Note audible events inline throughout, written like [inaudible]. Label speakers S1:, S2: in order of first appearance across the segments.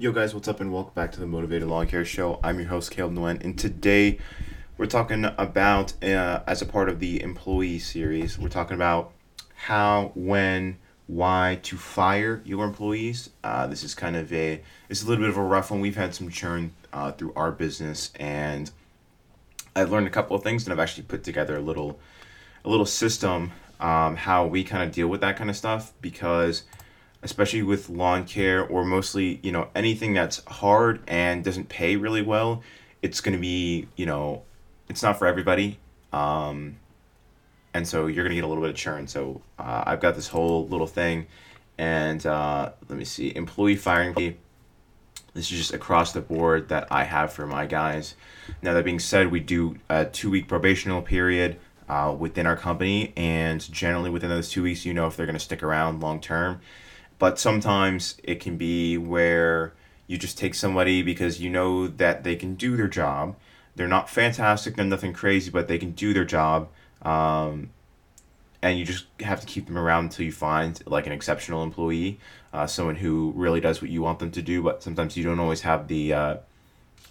S1: Yo, guys, what's up, and welcome back to the Mowtivated Lawn Care Show. I'm your host, Caleb Nguyen, and today we're talking about, uh, as a part of the employee series, we're talking about how, when, why to fire your employees. Uh, this is kind of a, it's a little bit of a rough one. We've had some churn uh, through our business, and I've learned a couple of things, and I've actually put together a little, a little system um, how we kind of deal with that kind of stuff because especially with lawn care or mostly you know anything that's hard and doesn't pay really well it's going to be you know it's not for everybody. Um, and so you're going to get a little bit of churn. So uh, i've got this whole little thing and uh, let me see employee firing this is just across the board that i have for my guys. Now that being said we do a two week probational period uh, within our company. And generally within those two weeks you know if they're going to stick around long term but sometimes it can be where you just take somebody because you know that they can do their job. They're not fantastic, they're nothing crazy, but they can do their job. Um, and you just have to keep them around until you find like an exceptional employee, uh, someone who really does what you want them to do. But sometimes you don't always have the uh,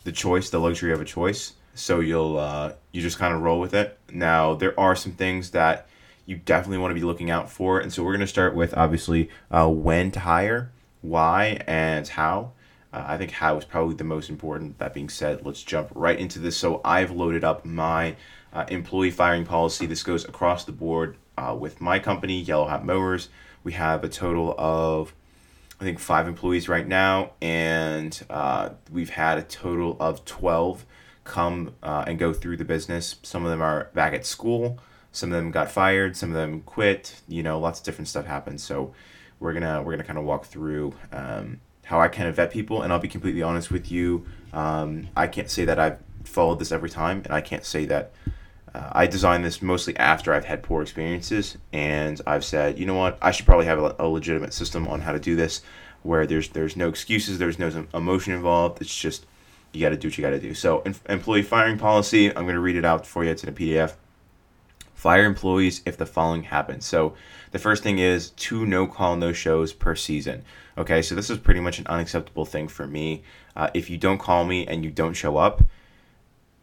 S1: the choice, the luxury of a choice. So you'll uh, you just kind of roll with it. Now there are some things that you definitely want to be looking out for. And so we're going to start with obviously uh, when to hire, why, and how. Uh, I think how is probably the most important. That being said, let's jump right into this. So I've loaded up my uh, employee firing policy. This goes across the board uh, with my company, Yellow Hat Mowers. We have a total of, I think, five employees right now, and uh, we've had a total of 12 come uh, and go through the business. Some of them are back at school. Some of them got fired, some of them quit. You know, lots of different stuff happened. So we're gonna we're gonna kind of walk through um, how I kind of vet people, and I'll be completely honest with you. Um, I can't say that I've followed this every time, and I can't say that uh, I designed this mostly after I've had poor experiences, and I've said, you know what, I should probably have a, a legitimate system on how to do this, where there's there's no excuses, there's no emotion involved. It's just you got to do what you got to do. So, employee firing policy, I'm going to read it out for you. It's in a PDF. Fire employees if the following happens. So the first thing is two no call, no shows per season. Okay, so this is pretty much an unacceptable thing for me. Uh, if you don't call me and you don't show up,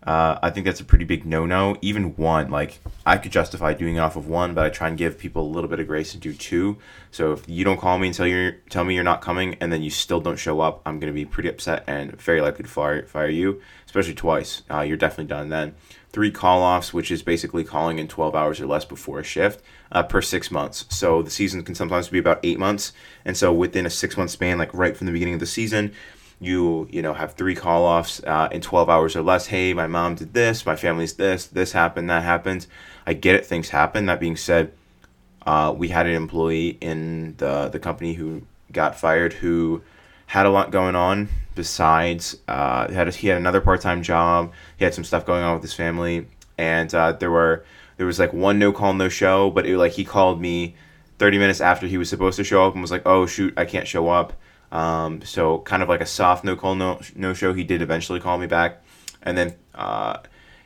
S1: uh, I think that's a pretty big no no. Even one, like I could justify doing it off of one, but I try and give people a little bit of grace and do two. So if you don't call me and tell you tell me you're not coming, and then you still don't show up, I'm gonna be pretty upset and very likely to fire fire you, especially twice. Uh, you're definitely done then. Three call offs, which is basically calling in 12 hours or less before a shift uh, per six months. So the season can sometimes be about eight months, and so within a six month span, like right from the beginning of the season you you know have three call offs uh, in 12 hours or less. Hey my mom did this my family's this this happened that happened. I get it things happen. That being said uh, we had an employee in the the company who got fired who had a lot going on besides uh, had a, he had another part-time job he had some stuff going on with his family and uh, there were there was like one no call no show but it like he called me 30 minutes after he was supposed to show up and was like oh shoot i can't show up um, so kind of like a soft no call no no show. He did eventually call me back, and then uh,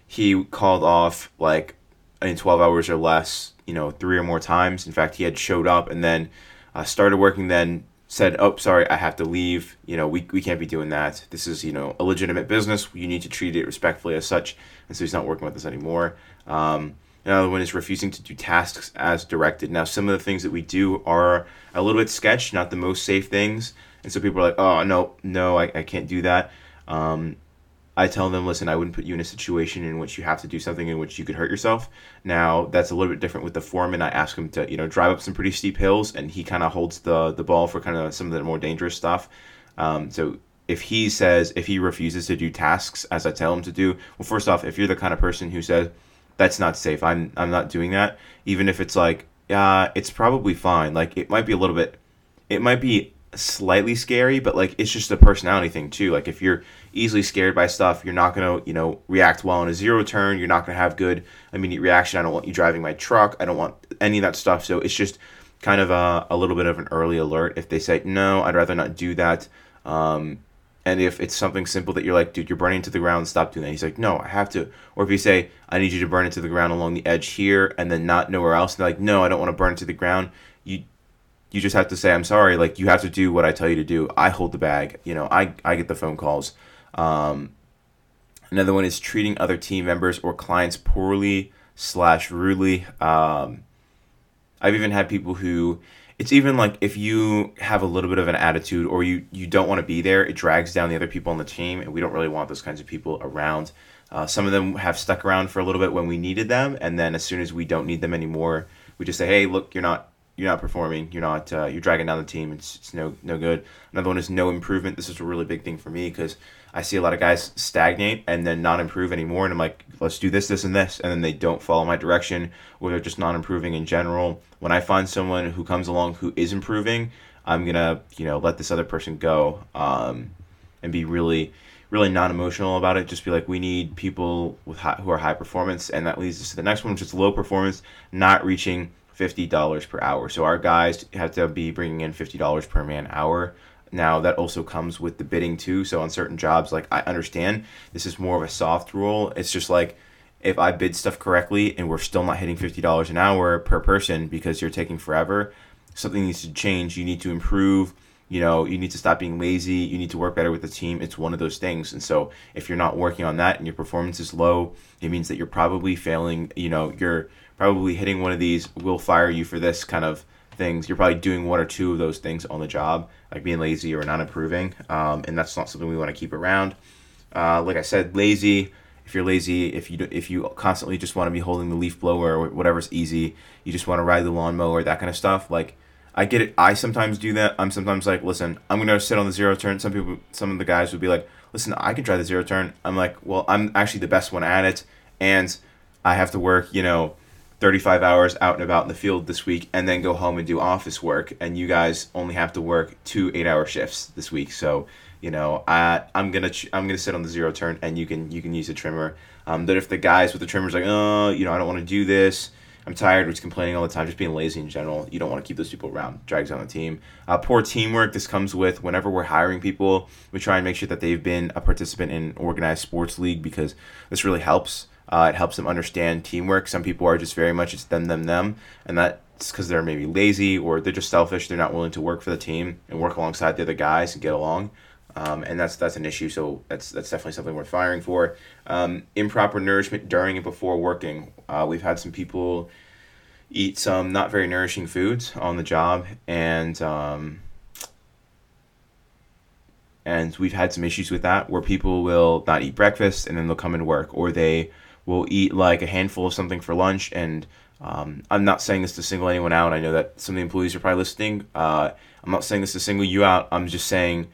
S1: he called off like in 12 hours or less. You know, three or more times. In fact, he had showed up and then uh, started working. Then said, "Oh, sorry, I have to leave. You know, we, we can't be doing that. This is you know a legitimate business. You need to treat it respectfully as such." And so he's not working with us anymore. Um, Another one is refusing to do tasks as directed. Now, some of the things that we do are a little bit sketch, not the most safe things. And so people are like, oh, no, no, I, I can't do that. Um, I tell them, listen, I wouldn't put you in a situation in which you have to do something in which you could hurt yourself. Now, that's a little bit different with the foreman. I ask him to, you know, drive up some pretty steep hills, and he kind of holds the, the ball for kind of some of the more dangerous stuff. Um, so if he says, if he refuses to do tasks as I tell him to do, well, first off, if you're the kind of person who says, that's not safe, I'm, I'm not doing that, even if it's like, yeah, it's probably fine. Like, it might be a little bit, it might be slightly scary, but like it's just a personality thing too. Like if you're easily scared by stuff, you're not gonna, you know, react well in a zero turn. You're not gonna have good immediate reaction. I don't want you driving my truck. I don't want any of that stuff. So it's just kind of a, a little bit of an early alert. If they say no, I'd rather not do that. Um, and if it's something simple that you're like, dude, you're burning to the ground, stop doing that. He's like, no, I have to. Or if you say, I need you to burn it to the ground along the edge here, and then not nowhere else, and they're like, no, I don't want to burn it to the ground. You you just have to say, I'm sorry. Like, you have to do what I tell you to do. I hold the bag. You know, I, I get the phone calls. Um, another one is treating other team members or clients poorly slash rudely. Um, I've even had people who, it's even like if you have a little bit of an attitude or you, you don't want to be there, it drags down the other people on the team, and we don't really want those kinds of people around. Uh, some of them have stuck around for a little bit when we needed them, and then as soon as we don't need them anymore, we just say, "Hey, look, you're not you're not performing. You're not uh, you're dragging down the team. It's, it's no no good." Another one is no improvement. This is a really big thing for me because I see a lot of guys stagnate and then not improve anymore, and I'm like, "Let's do this, this, and this," and then they don't follow my direction, or they're just not improving in general. When I find someone who comes along who is improving, I'm gonna you know let this other person go um, and be really really non-emotional about it. Just be like, we need people with high, who are high performance, and that leads us to the next one, which is low performance, not reaching fifty dollars per hour. So our guys have to be bringing in fifty dollars per man hour. Now that also comes with the bidding too. So on certain jobs, like I understand this is more of a soft rule. It's just like if I bid stuff correctly and we're still not hitting fifty dollars an hour per person because you're taking forever, something needs to change. You need to improve you know you need to stop being lazy you need to work better with the team. It's one of those things. And so if you're not working on that and your performance is low it means that you're probably failing you know you're probably hitting one of these we'll fire you for this kind of things. You're probably doing one or two of those things on the job like being lazy or not improving. Um, and that's not something we want to keep around. Uh, like i said lazy if you're lazy, if you if you constantly just want to be holding the leaf blower or whatever's easy, you just want to ride the lawnmower, that kind of stuff. Like I get it. I sometimes do that. I'm sometimes like, listen, I'm gonna sit on the zero turn. Some people, some of the guys would be like, listen, I can try the zero turn. I'm like, well, I'm actually the best one at it, and I have to work, you know, 35 hours out and about in the field this week, and then go home and do office work. And you guys only have to work two eight-hour shifts this week, so you know, I I'm gonna I'm gonna sit on the zero turn, and you can you can use a trimmer. Um, but if the guys with the trimmers like, oh, you know, I don't want to do this I'm tired, just complaining all the time, just being lazy in general. You don't want to keep those people around. Drags down the team. Uh, poor teamwork. This comes with whenever we're hiring people, we try and make sure that they've been a participant in organized sports league because this really helps. Uh, it helps them understand teamwork. Some people are just very much it's them, them, them, and that's because they're maybe lazy or they're just selfish. They're not willing to work for the team and work alongside the other guys and get along. Um, and that's that's an issue. So that's that's definitely something worth firing for. Um, improper nourishment during and before working. Uh, we've had some people eat some not very nourishing foods on the job, and um, and we've had some issues with that where people will not eat breakfast and then they'll come and work, or they will eat like a handful of something for lunch and um, I'm not saying this to single anyone out. I know that some of the employees are probably listening. Uh, I'm not saying this to single you out. I'm just saying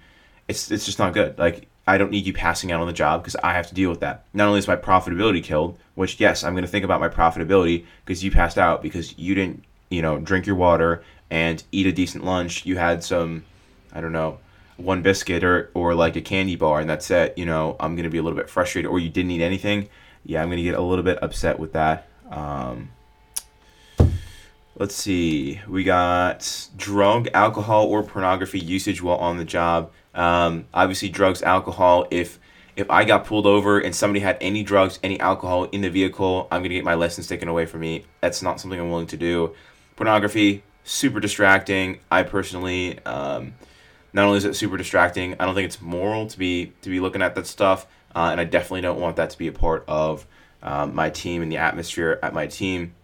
S1: it's it's just not good. Like I don't need you passing out on the job because I have to deal with that. Not only is my profitability killed, which yes, I'm going to think about my profitability because you passed out because you didn't, you know, drink your water and eat a decent lunch. You had some, I don't know, one biscuit or or like a candy bar and that's it. You know, I'm going to be a little bit frustrated. Or you didn't eat anything. Yeah, I'm going to get a little bit upset with that. Um, let's see. We got drug, alcohol, or pornography usage while on the job. Um, obviously, drugs, alcohol. If if I got pulled over and somebody had any drugs, any alcohol in the vehicle, I'm gonna get my license taken away from me. That's not something I'm willing to do. Pornography, super distracting. I personally, um, not only is it super distracting, I don't think it's moral to be to be looking at that stuff, uh, and I definitely don't want that to be a part of um, my team and the atmosphere at my team.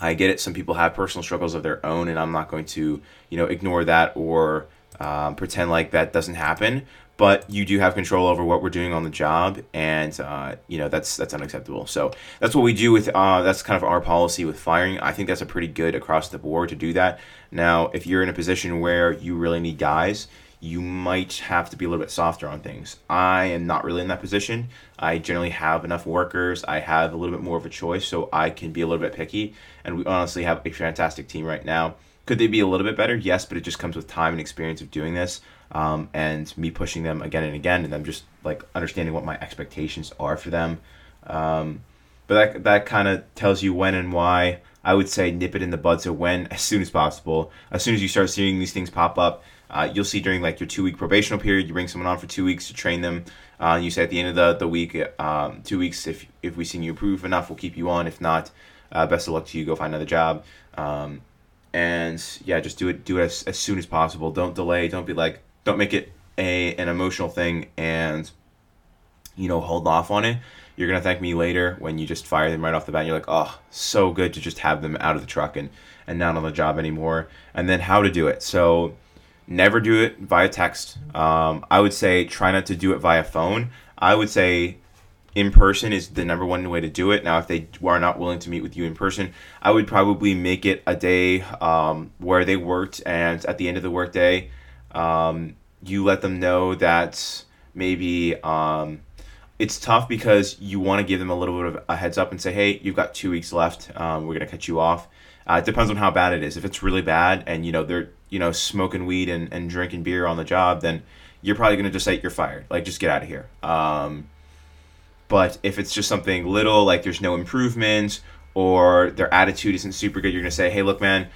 S1: I get it. Some people have personal struggles of their own, and I'm not going to, you know, ignore that or um, pretend like that doesn't happen. But you do have control over what we're doing on the job, and uh, you know that's that's unacceptable. So that's what we do with uh, that's kind of our policy with firing. I think that's a pretty good across the board to do that. Now, if you're in a position where you really need guys, you might have to be a little bit softer on things. I am not really in that position. I generally have enough workers. I have a little bit more of a choice, so I can be a little bit picky. And we honestly have a fantastic team right now. Could they be a little bit better? Yes, but it just comes with time and experience of doing this, um, and me pushing them again and again, and them just like understanding what my expectations are for them. Um, but that that kind of tells you when and why. I would say nip it in the bud. So when, as soon as possible, as soon as you start seeing these things pop up, uh, you'll see during like your two week probational period, you bring someone on for two weeks to train them. Uh, you say at the end of the, the week, um, two weeks, if if we see you improve enough, we'll keep you on. If not, uh, best of luck to you. Go find another job. Um, and yeah, just do it do it as, as soon as possible. Don't delay. Don't be like don't make it a an emotional thing and you know hold off on it. You're gonna thank me later when you just fire them right off the bat. And you're like, oh, so good to just have them out of the truck and and not on the job anymore. And then how to do it. So never do it via text. Um, I would say try not to do it via phone. I would say in person is the number one way to do it. Now, if they are not willing to meet with you in person, I would probably make it a day um, where they worked, and at the end of the workday, um, you let them know that maybe um, it's tough because you want to give them a little bit of a heads up and say, hey, you've got two weeks left. Um, we're gonna cut you off. Uh, it depends on how bad it is. If it's really bad and you know they're you know smoking weed and, and drinking beer on the job, then you're probably gonna just say you're fired. Like just get out of here. But if it's just something little, like there's no improvement or their attitude isn't super good, you're gonna say, hey, look, man,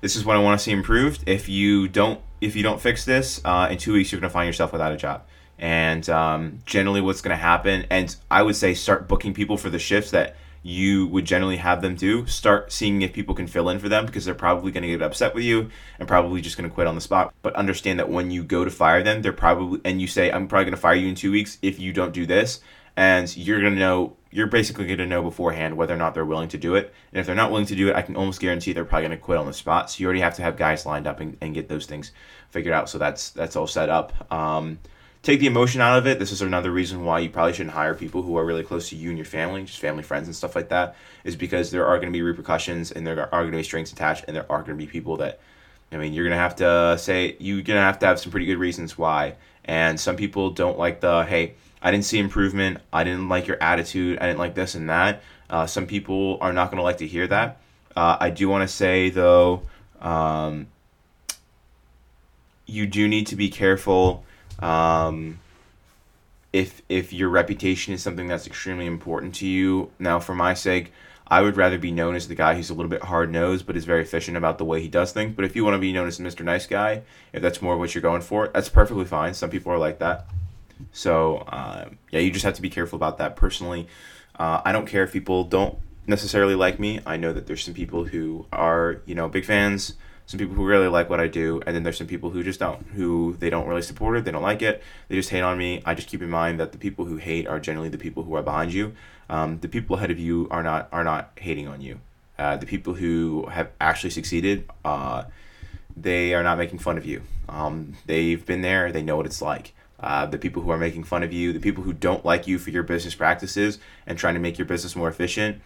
S1: this is what I want to see improved. If you don't if you don't fix this uh, in two weeks, you're gonna find yourself without a job. And um, generally, what's gonna happen, and I would say start booking people for the shifts that you would generally have them do. Start seeing if people can fill in for them because they're probably going to get upset with you and probably just going to quit on the spot. But understand that when you go to fire them, they're probably, and you say, I'm probably going to fire you in two weeks if you don't do this. And you're to know, you're basically to know beforehand whether or not they're willing to do it. And if they're not willing to do it, I can almost guarantee they're probably to quit on the spot. So you already have to have guys lined up and, and get those things figured out. So that's, that's all set up. Um, take the emotion out of it. This is another reason why you probably shouldn't hire people who are really close to you and your family, just family, friends, and stuff like that, is because there are going to be repercussions and there are going to be strings attached, and there are going to be people that, I mean, you're going to have to say, you're going to have to have some pretty good reasons why. And some people don't like the, hey, I didn't see improvement. I didn't like your attitude. I didn't like this and that. Uh, some people are not going to like to hear that. Uh, I do want to say, though, um, you do need to be careful um, if if your reputation is something that's extremely important to you, now for my sake, I would rather be known as the guy who's a little bit hard nosed but is very efficient about the way he does things. But if you want to be known as Mr. Nice Guy, if that's more what you're going for, that's perfectly fine. Some people are like that. So uh, yeah, you just have to be careful about that. Personally, uh, I don't care if people don't necessarily like me. I know that there's some people who are you know big fans some people who really like what I do, and then there's some people who just don't, who they don't really support it, they don't like it, they just hate on me. I just keep in mind that the people who hate are generally the people who are behind you. Um, the people ahead of you are not are not hating on you. Uh, the people who have actually succeeded, uh, they are not making fun of you. Um, they've been there, they know what it's like. Uh, the people who are making fun of you, the people who don't like you for your business practices and trying to make your business more efficient,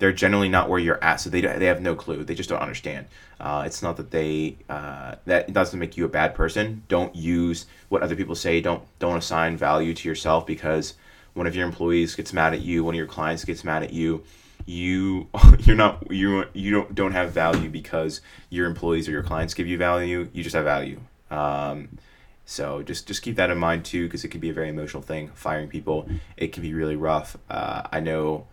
S1: they're generally not where you're at, so they they have no clue. They just don't understand. Uh, it's not that they uh, that doesn't make you a bad person. Don't use what other people say. Don't don't assign value to yourself because one of your employees gets mad at you, one of your clients gets mad at you. You [laughs] you're not you you don't don't have value because your employees or your clients give you value. You just have value. Um, so just just keep that in mind too, because it can be a very emotional thing. Firing people, it can be really rough. Uh, I know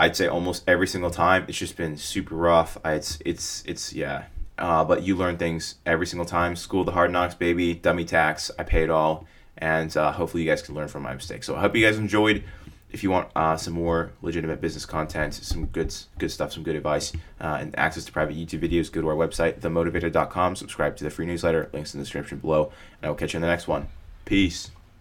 S1: I'd say almost every single time. It's just been super rough. I, it's it's it's yeah. Uh, but you learn things every single time. School the hard knocks, baby. Dummy tax. I pay it all, and uh, hopefully you guys can learn from my mistakes. So I hope you guys enjoyed. If you want uh, some more legitimate business content, some good good stuff, some good advice, uh, and access to private YouTube videos, go to our website, themowtivated.com. Subscribe to the free newsletter. Links in the description below, and I will catch you in the next one. Peace.